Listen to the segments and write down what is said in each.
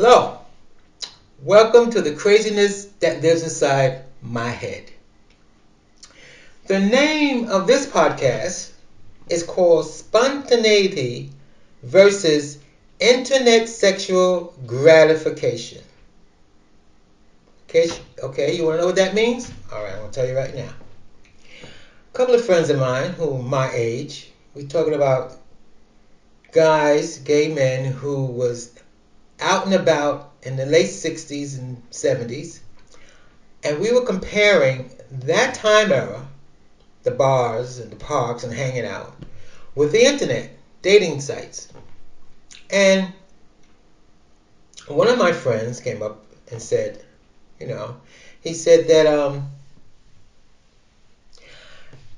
Hello. Welcome to the craziness that lives inside my head. The name of this podcast is called Spontaneity versus Internet Sexual Gratification. Okay, okay, you want to know what that means? All right, I'm going to tell you right now. A couple of friends of mine who my age, we're talking about guys, gay men who was out and about in the late 60s and 70s, and we were comparing that time era, the bars and the parks and hanging out, with the internet, dating sites. And one of my friends came up and said, you know, he said that um,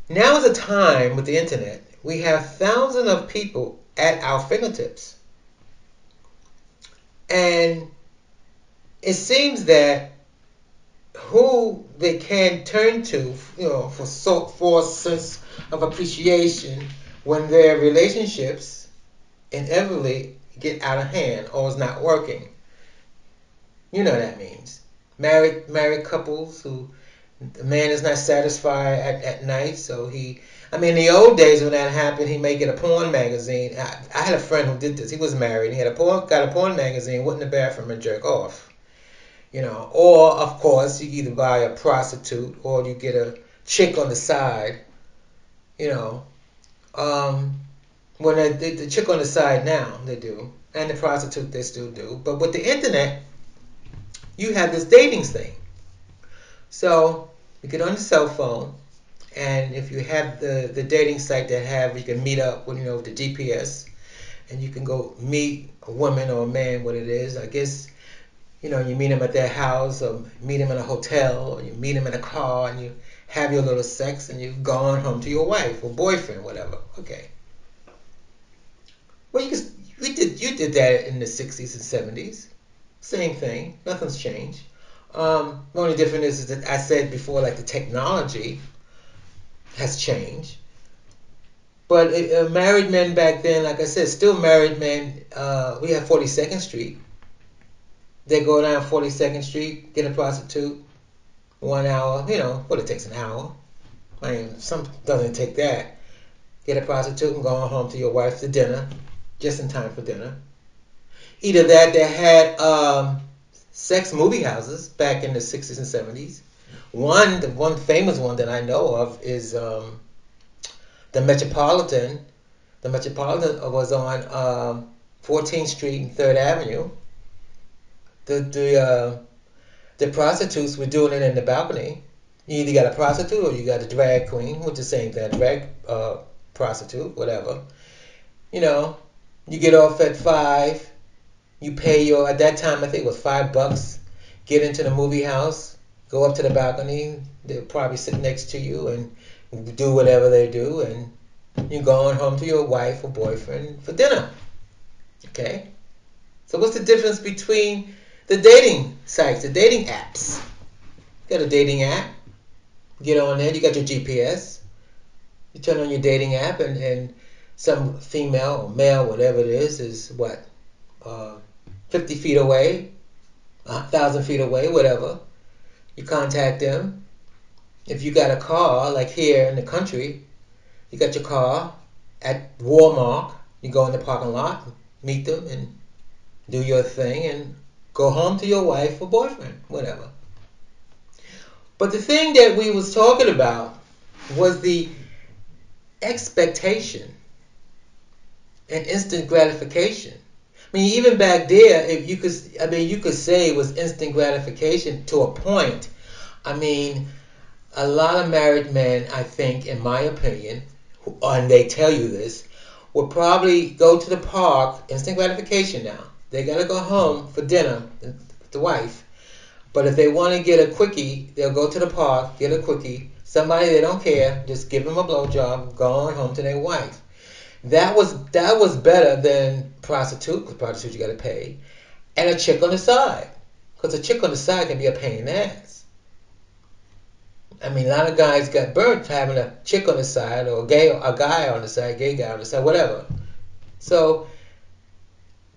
now is a time with the internet. We have thousands of people at our fingertips. And it seems that who they can turn to, you know, for so for a sense of appreciation when their relationships inevitably get out of hand or is not working. You know what that means. Married married couples who the man is not satisfied at, at night, so he I mean, in the old days when that happened, he may get a porn magazine. I, I had a friend who did this. He was married. He had a porn, got a porn magazine, went in the bathroom and jerk off. You know, or of course, you either buy a prostitute or you get a chick on the side. You know, um, when they, the, the chick on the side now they do, and the prostitute they still do. But with the internet, you have this dating thing. So you get on the cell phone and if you have the, the dating site that have, you can meet up with, you know, the GPS and you can go meet a woman or a man, what it is. I guess, you know, you meet them at their house or meet them in a hotel or you meet them in a car and you have your little sex and you've gone home to your wife or boyfriend, whatever. Okay. Well, you, you, did, you did that in the 60s and 70s. Same thing. Nothing's changed. Um, the only difference is that I said before, like the technology has changed. But uh, married men back then, like I said, still married men. Uh, we have 42nd Street. They go down 42nd Street, get a prostitute, one hour. You know, what it takes an hour. I mean, some doesn't take that. Get a prostitute and go on home to your wife for dinner, just in time for dinner. Either that, they had um, sex movie houses back in the 60s and 70s. One, the one famous one that I know of is um, the Metropolitan. The Metropolitan was on um, 14th Street and 3rd Avenue. The the uh, the prostitutes were doing it in the balcony. You either got a prostitute or you got a drag queen, which is the same thing, drag uh, prostitute, whatever. You know, you get off at five. You pay your at that time I think it was five bucks. Get into the movie house go up to the balcony. They'll probably sit next to you and do whatever they do, and you're going home to your wife or boyfriend for dinner. Okay? So, what's the difference between the dating sites, the dating apps? You got a dating app, get on there, you got your GPS, you turn on your dating app, and, and some female or male, whatever it is, is what? Uh, 50 feet away, 1,000 feet away, whatever you contact them. If you got a car, like here in the country, you got your car at Walmart, you go in the parking lot, meet them, and do your thing, and go home to your wife or boyfriend, whatever. But the thing that we was talking about was the expectation and instant gratification. I mean, even back there, if you could, I mean, you could say it was instant gratification to a point. I mean, a lot of married men, I think, in my opinion, and they tell you this, would probably go to the park, instant gratification now. They gotta go home for dinner, with the wife. But if they want to get a quickie, they'll go to the park, get a quickie. Somebody they don't care, just give them a blowjob, go on home to their wife. That was that was better than prostitute, because prostitute you got to pay, and a chick on the side, because a chick on the side can be a pain in the ass. I mean, a lot of guys got burnt having a chick on the side or a gay a guy on the side, gay guy on the side, whatever. So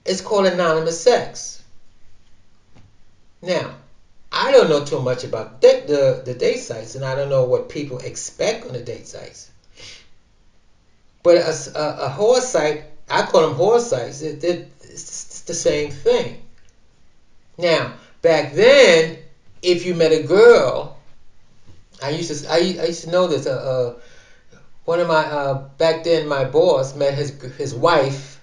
it's called anonymous sex. Now, I don't know too much about the, the, the date sites, and I don't know what people expect on the date sites. But a, a, a whore site, I call them whore sites, it, it, it's the same thing. Now, back then, if you met a girl, I used to I, I used to know this. Uh, uh, one of my uh, back then, my boss met his his wife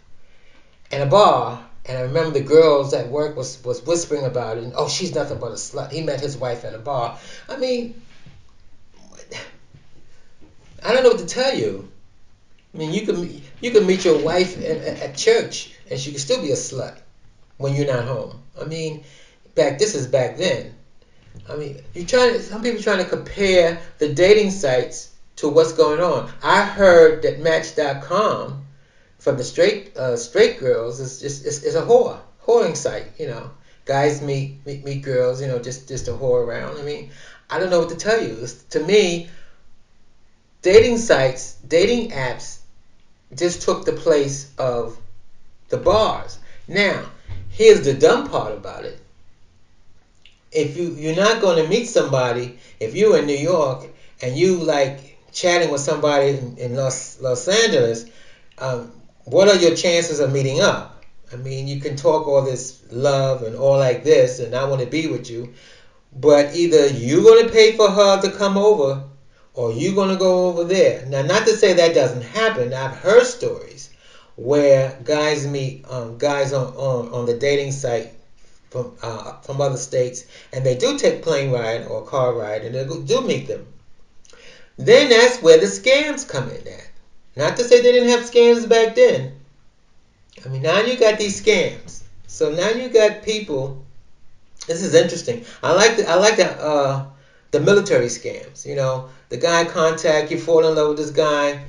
in a bar, and I remember the girls at work was was whispering about it. And, oh, she's nothing but a slut. He met his wife at a bar. I mean, I don't know what to tell you. I mean, you can you can meet your wife at, at church, and she can still be a slut when you're not home. I mean, back this is back then. I mean, you trying to, some people trying to compare the dating sites to what's going on. I heard that Match.com from the straight uh, straight girls is just is, is a whore whoring site. You know, guys meet, meet meet girls. You know, just just to whore around. I mean, I don't know what to tell you. It's, to me, dating sites, dating apps, just took the place of the bars. Now, here's the dumb part about it if you you're not going to meet somebody if you're in New York and you like chatting with somebody in, in Los Los Angeles, um, what are your chances of meeting up? I mean, you can talk all this love and all like this, and I want to be with you, but either you're going to pay for her to come over, or you're going to go over there. Now, not to say that doesn't happen. I've heard stories where guys meet um, guys on, on on the dating site from uh, from other states, and they do take plane ride or car ride, and they do meet them. Then that's where the scams come in at. Not to say they didn't have scams back then. I mean, now you got these scams. So now you got people. This is interesting. I like the I like the uh, the military scams. You know, the guy contact you, fall in love with this guy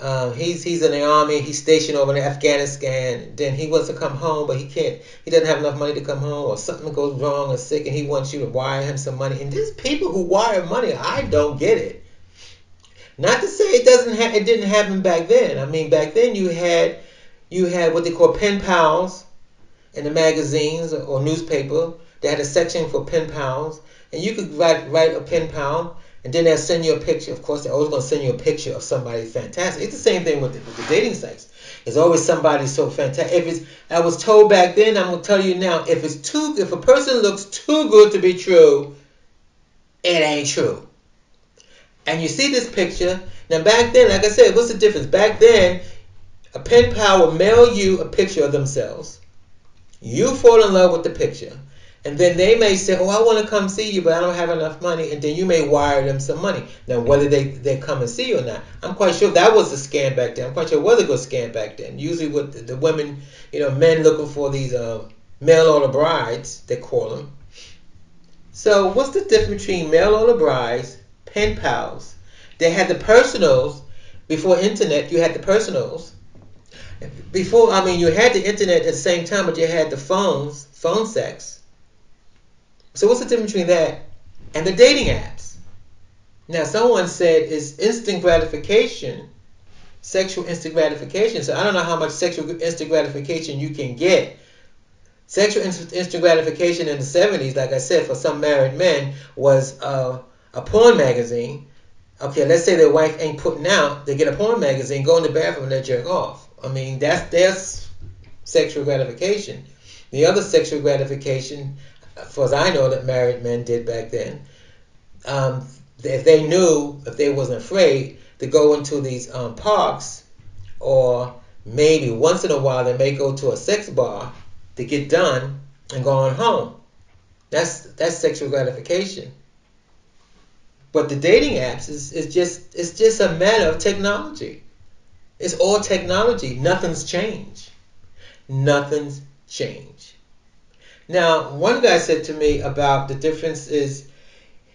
um, he's he's in the army. He's stationed over in Afghanistan. Then he wants to come home, but he can't. He doesn't have enough money to come home, or something goes wrong or sick, and he wants you to wire him some money. And there's people who wire money. I don't get it. Not to say it doesn't. Ha- it didn't happen back then. I mean, back then you had you had what they call pen pals in the magazines or newspaper. They had a section for pen pals, and you could write write a pen pal and then they'll send you a picture. Of course, they're always going to send you a picture of somebody fantastic. It's the same thing with the, with the dating sites. There's always somebody so fantastic. If it's, I was told back then, I'm going to tell you now. If it's too, if a person looks too good to be true, it ain't true. And you see this picture. Now back then, like I said, what's the difference? Back then, a pen pal will mail you a picture of themselves. You fall in love with the picture. And then they may say, "Oh, I want to come see you, but I don't have enough money." And then you may wire them some money. Now, whether they, they come and see you or not, I'm quite sure that was a scam back then. I'm quite sure it was a good scam back then. Usually, with the, the women, you know, men looking for these uh, mail order brides, they call them. So, what's the difference between mail order brides, pen pals? They had the personals before internet. You had the personals. Before, I mean, you had the internet at the same time, but you had the phones, phone sex so what's the difference between that and the dating apps? Now, someone said is instant gratification, sexual instant gratification. So I don't know how much sexual instant gratification you can get. Sexual instant gratification in the 70s, like I said, for some married men, was uh, a porn magazine. Okay, let's say their wife ain't putting out, they get a porn magazine, go in the bathroom and they jerk off. I mean, that's their sexual gratification. The other sexual gratification for as I know that married men did back then, um, if they knew, if they wasn't afraid to go into these um, parks, or maybe once in a while they may go to a sex bar to get done and go on home. That's that's sexual gratification. But the dating apps is, is just it's just a matter of technology. It's all technology. Nothing's changed. Nothing's changed. Now, one guy said to me about the difference is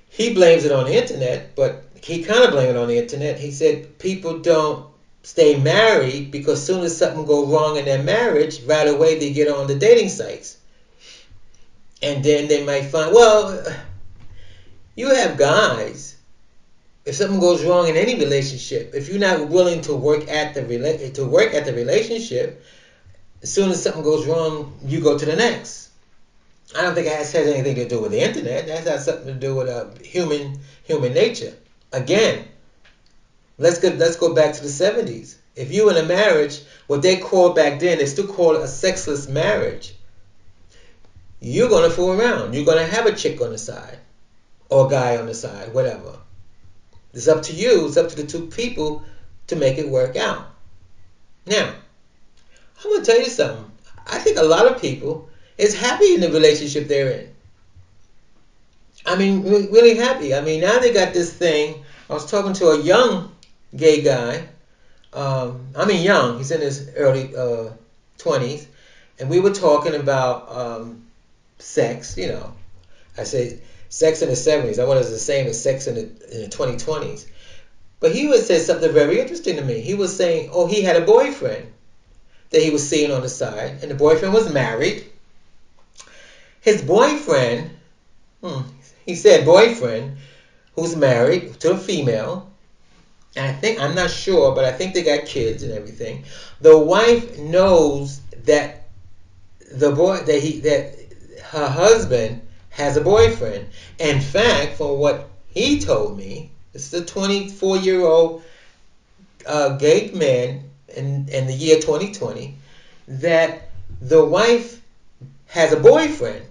he blames it on the internet, but he kind of blamed it on the internet. He said people don't stay married because soon as something goes wrong in their marriage, right away they get on the dating sites. And then they might find, well, you have guys. If something goes wrong in any relationship, if you're not willing to work at the rela- to work at the relationship, as soon as something goes wrong, you go to the next. I don't think it has, has anything to do with the internet. That has something to do with uh, human human nature. Again, let's go let's go back to the 70s. If you in a marriage, what they called back then, they still call it a sexless marriage. You're gonna fool around. You're gonna have a chick on the side, or a guy on the side, whatever. It's up to you. It's up to the two people to make it work out. Now, I'm gonna tell you something. I think a lot of people is happy in the relationship they're in. I mean, really happy. I mean, now they got this thing. I was talking to a young gay guy. Um, I mean, young. He's in his early uh, 20s. And we were talking about um, sex, you know. I say sex in the 70s. I was the same as sex in the, in the 2020s. But he was said something very interesting to me. He was saying, oh, he had a boyfriend that he was seeing on the side, and the boyfriend was married. His boyfriend, hmm, he said boyfriend, who's married to a female, and I think I'm not sure, but I think they got kids and everything. The wife knows that the boy that he that her husband has a boyfriend. In fact, from what he told me, this is a 24 year old uh, gay man in, in the year 2020, that the wife has a boyfriend,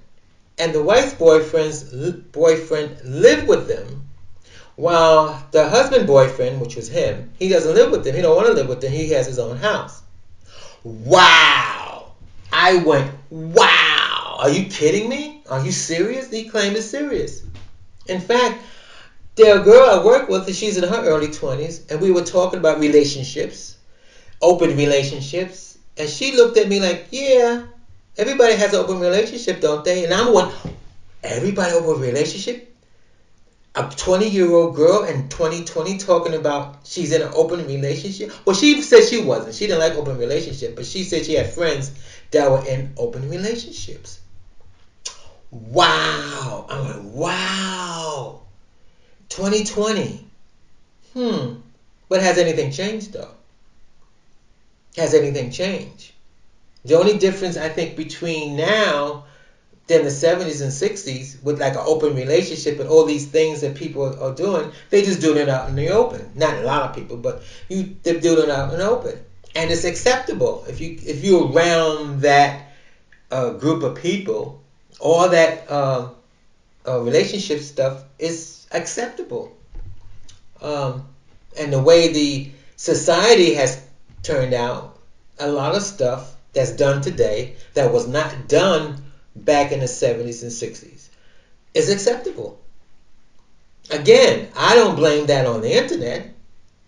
and the wife's boyfriend's boyfriend lived with them, while the husband boyfriend, which was him, he doesn't live with them. He don't want to live with them. He has his own house. Wow! I went, wow! Are you kidding me? Are you serious? He claimed it's serious. In fact, a girl I work with, and she's in her early 20s, and we were talking about relationships, open relationships, and she looked at me like, yeah, everybody has an open relationship, don't they? And I'm one, everybody open relationship? A 20 year old girl in 2020 talking about she's in an open relationship? Well, she said she wasn't. She didn't like open relationship, but she said she had friends that were in open relationships. Wow. I'm like, wow. 2020. Hmm. But has anything changed though? Has anything changed? The only difference I think between now than the 70s and 60s with like an open relationship and all these things that people are doing, they just doing it out in the open. Not a lot of people, but you they're doing it out in the open, and it's acceptable if you if you're around that uh, group of people, all that uh, uh, relationship stuff is acceptable. Um, and the way the society has turned out, a lot of stuff that's done today that was not done back in the 70s and 60s is acceptable. Again, I don't blame that on the internet.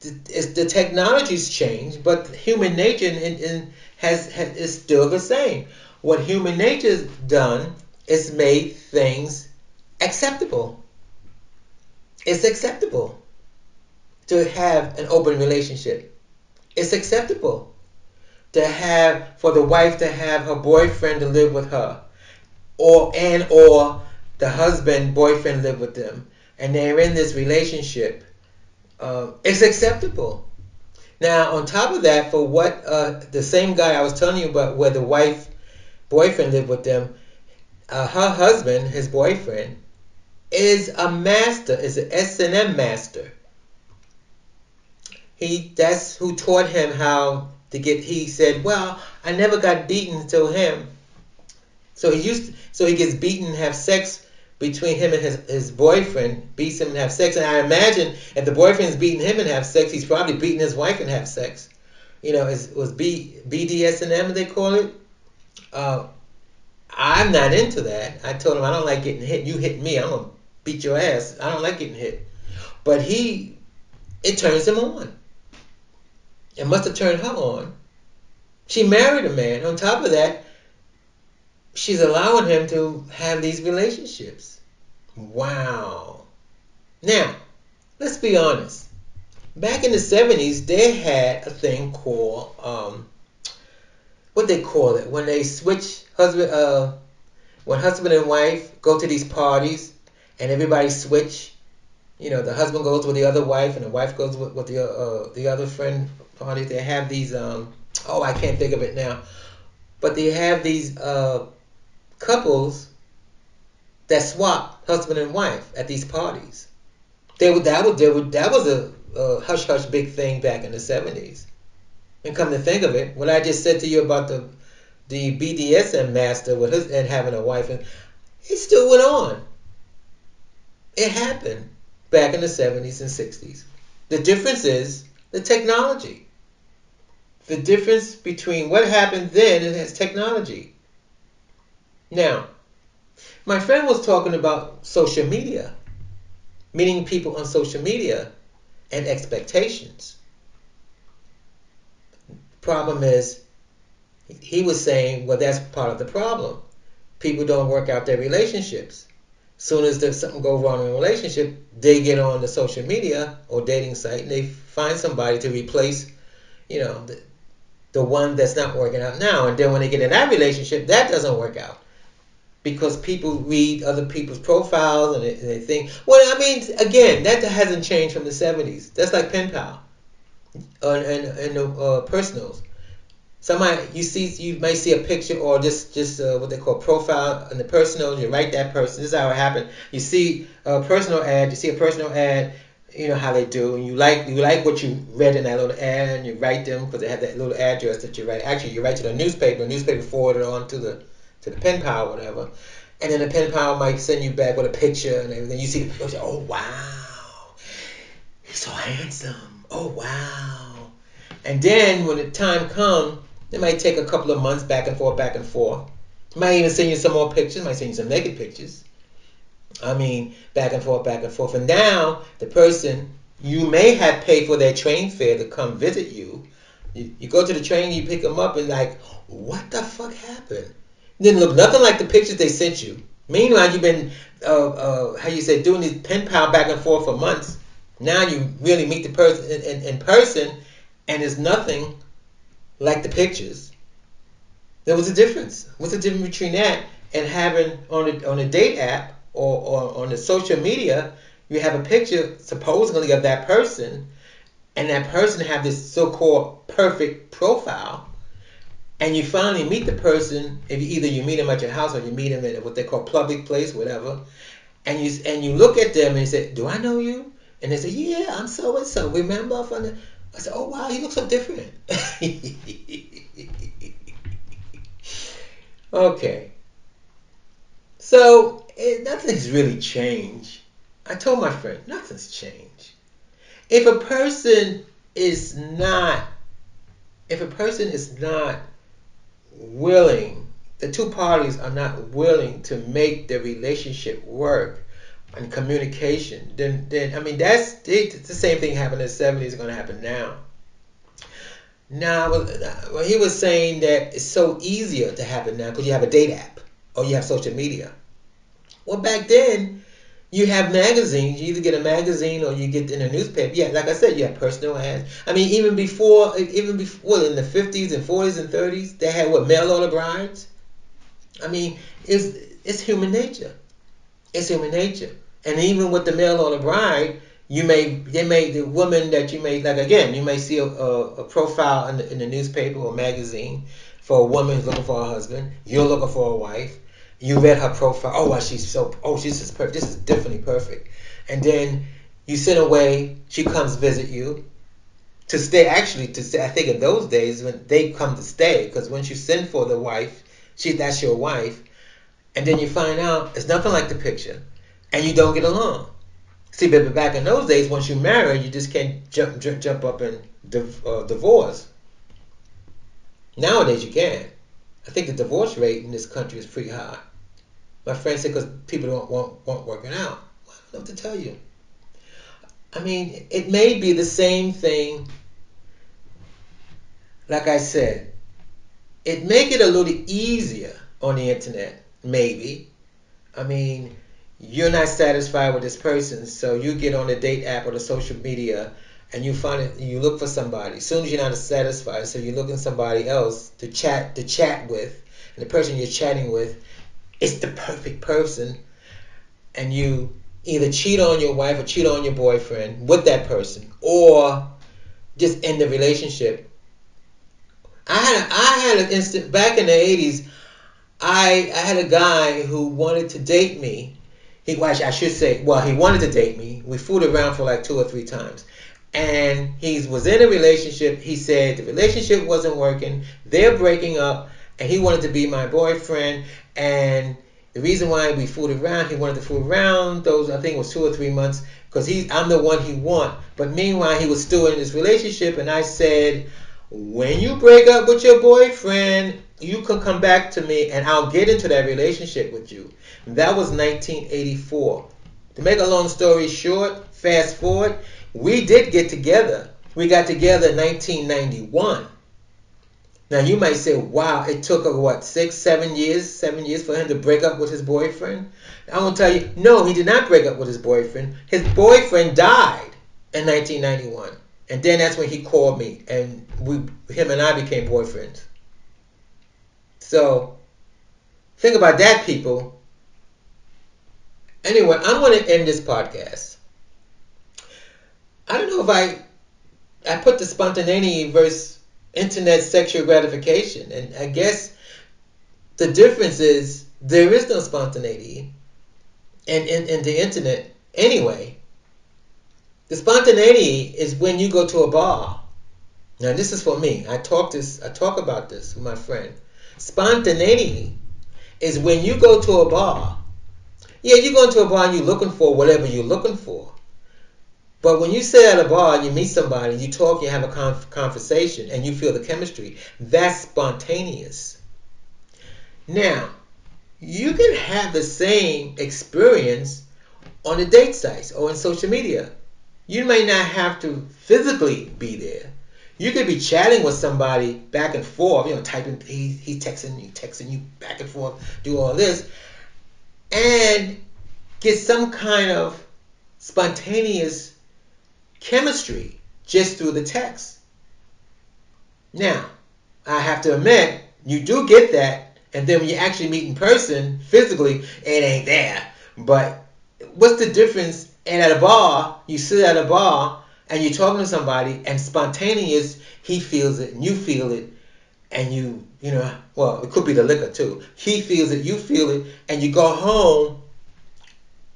The, the technology's changed, but human nature in, in, has, has is still the same. What human nature's done is made things acceptable it's acceptable to have an open relationship. It's acceptable to have for the wife to have her boyfriend to live with her, or and or the husband boyfriend live with them, and they're in this relationship. Uh, it's acceptable. Now, on top of that, for what uh, the same guy I was telling you about, where the wife boyfriend lived with them, uh, her husband, his boyfriend, is a master, is an S&M master. He that's who taught him how to get he said, Well, I never got beaten until him. So he used to, so he gets beaten and have sex between him and his, his boyfriend, beats him and have sex. And I imagine if the boyfriend's beating him and have sex, he's probably beating his wife and have sex. You know, it was B BDSM they call it. Uh, I'm not into that. I told him I don't like getting hit. You hit me, I'm gonna beat your ass. I don't like getting hit. But he, it turns him on. It must have turned her on. She married a man. On top of that, she's allowing him to have these relationships. Wow. Now, let's be honest. Back in the 70s, they had a thing called, um, what they call it, when they switch husband, uh, when husband and wife go to these parties and everybody switch. You know, the husband goes with the other wife, and the wife goes with, with the uh, the other friend party. They have these. Um, oh, I can't think of it now, but they have these uh, couples that swap husband and wife at these parties. They would that would, they would that was a, a hush hush big thing back in the seventies. And come to think of it, what I just said to you about the the BDSM master with his and having a wife and it still went on. It happened back in the 70s and 60s. The difference is the technology. The difference between what happened then and its technology. Now, my friend was talking about social media, meeting people on social media and expectations. Problem is, he was saying, well, that's part of the problem. People don't work out their relationships. Soon as there's something go wrong in a relationship, they get on the social media or dating site and they find somebody to replace, you know, the one that's not working out now. And then when they get in that relationship, that doesn't work out because people read other people's profiles and they, they think, well, I mean, again, that hasn't changed from the 70s. That's like pen pal uh, and, and the uh, personals. Somebody you see, you may see a picture or just just uh, what they call profile and the personal. You write that person. This is how it happened. You see a personal ad. You see a personal ad. You know how they do, and you like you like what you read in that little ad, and you write them because they have that little address that you write. Actually, you write to the newspaper. The newspaper forward it on to the to the pen pal, or whatever. And then the pen pal might send you back with a picture and everything. You see the picture, oh wow, he's so handsome. Oh wow. And then when the time comes it might take a couple of months back and forth, back and forth. Might even send you some more pictures. Might send you some naked pictures. I mean, back and forth, back and forth. And now the person you may have paid for their train fare to come visit you. You, you go to the train, you pick them up, and like, what the fuck happened? didn't look nothing like the pictures they sent you. Meanwhile, you've been, uh, uh, how you say, doing these pen pal back and forth for months. Now you really meet the person in, in, in person, and it's nothing like the pictures. There was a difference. What's the difference between that and having on a, on a date app or, or on the social media, you have a picture supposedly of that person, and that person have this so-called perfect profile, and you finally meet the person. If you, either you meet them at your house or you meet them at what they call public place, whatever, and you and you look at them and you say, "Do I know you?" And they say, "Yeah, I'm so and so. Remember from the." I said, "Oh wow, you look so different." okay. So it, nothing's really changed. I told my friend, nothing's changed. If a person is not, if a person is not willing, the two parties are not willing to make the relationship work, and communication, then then I mean that's it's the same thing happened in the seventies is going to happen now. Now, well, he was saying that it's so easier to happen now because you have a date app or you have social media. Well, back then you have magazines. You either get a magazine or you get in a newspaper. Yeah, like I said, you have personal ads. I mean, even before, even before, well, in the fifties and forties and thirties, they had what mail order brides. I mean, it's it's human nature. It's human nature. And even with the mail order bride, you may they may the woman that you may like again you may see a, a, a profile in the, in the newspaper or magazine for a woman who's looking for a husband. You're looking for a wife. You read her profile. Oh, wow, she's so. Oh, she's just perfect. This is definitely perfect. And then you send away. She comes visit you to stay. Actually, to stay. I think in those days when they come to stay, because once you send for the wife, she that's your wife, and then you find out it's nothing like the picture and you don't get along. See, but back in those days, once you marry, you just can't jump jump, jump up and div- uh, divorce. Nowadays, you can. I think the divorce rate in this country is pretty high. My friend said because people don't want, want working out. Well, I don't know to tell you. I mean, it may be the same thing. Like I said, it make it a little easier on the internet, maybe. I mean, you're not satisfied with this person, so you get on the date app or the social media and you find it you look for somebody. As soon as you're not satisfied, so you're looking somebody else to chat to chat with, and the person you're chatting with is the perfect person, and you either cheat on your wife or cheat on your boyfriend with that person, or just end the relationship. I had I had an instant back in the '80s. I I had a guy who wanted to date me. He well, I should say, well, he wanted to date me. We fooled around for like two or three times. And he was in a relationship. He said the relationship wasn't working. They're breaking up, and he wanted to be my boyfriend. And the reason why we fooled around, he wanted to fool around those I think it was two or three months because he I'm the one he want. But meanwhile, he was still in this relationship, and I said, when you break up with your boyfriend, you can come back to me and I'll get into that relationship with you. That was 1984. To make a long story short, fast forward, we did get together. We got together in 1991. Now you might say, wow, it took a what, six, seven years, seven years for him to break up with his boyfriend? I want to tell you, no, he did not break up with his boyfriend. His boyfriend died in 1991. And then that's when he called me and we him and I became boyfriends. So think about that, people. Anyway, I'm going to end this podcast. I don't know if I I put the spontaneity versus internet sexual gratification, and I guess the difference is there is no spontaneity in, in, in the internet anyway. The spontaneity is when you go to a bar. Now this is for me. I talk this I talk about this with my friend. Spontaneity is when you go to a bar. Yeah, you go into a bar and you're looking for whatever you're looking for. But when you sit at a bar and you meet somebody, you talk, you have a conversation, and you feel the chemistry, that's spontaneous. Now, you can have the same experience on the date sites or in social media. You may not have to physically be there. You could be chatting with somebody back and forth, you know, typing, he, he texting you, texting you back and forth, do all this, and get some kind of spontaneous chemistry just through the text. Now, I have to admit, you do get that, and then when you actually meet in person, physically, it ain't there. But what's the difference? And at a bar, you sit at a bar and you're talking to somebody, and spontaneous, he feels it, and you feel it, and you, you know, well, it could be the liquor too. He feels it, you feel it, and you go home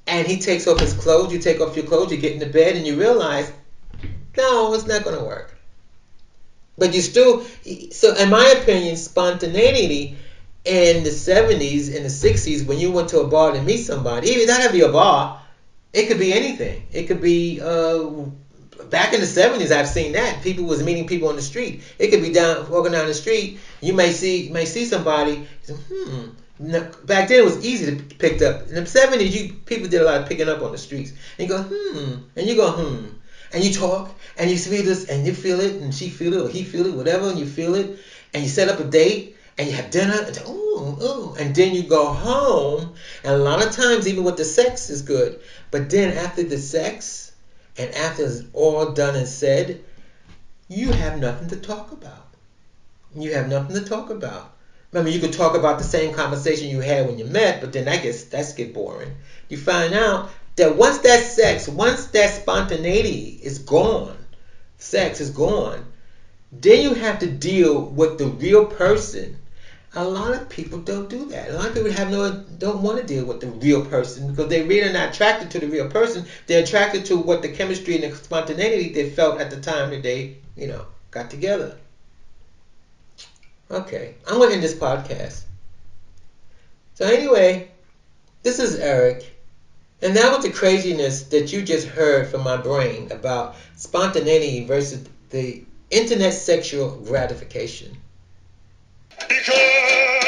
and he takes off his clothes, you take off your clothes, you get in the bed, and you realize, no, it's not going to work. But you still, so in my opinion, spontaneity in the 70s, in the 60s, when you went to a bar to meet somebody, even not have to be a bar, it could be anything. It could be, uh, back in the 70s, I've seen that. People was meeting people on the street. It could be down, walking down the street, you may see, may see somebody, hmm, back then it was easy to pick up. In the seventies, you people did a lot of picking up on the streets. And you go hmm, and you go hmm, and you talk, and you feel this, and you feel it, and she feel it, or he feel it, whatever, and you feel it, and you set up a date, and you have dinner, and ooh, ooh, and then you go home, and a lot of times even with the sex is good, but then after the sex, and after it's all done and said, you have nothing to talk about. You have nothing to talk about Remember, you could talk about the same conversation you had when you met, but then that gets that's get boring. You find out that once that sex, once that spontaneity is gone, sex is gone, then you have to deal with the real person. A lot of people don't do that. A lot of people have no don't want to deal with the real person because they really are not attracted to the real person. They're attracted to what the chemistry and the spontaneity they felt at the time that they, you know, got together. Okay, I'm to end this podcast. So, anyway, this is Eric. And that was the craziness that you just heard from my brain about spontaneity versus the internet sexual gratification. Because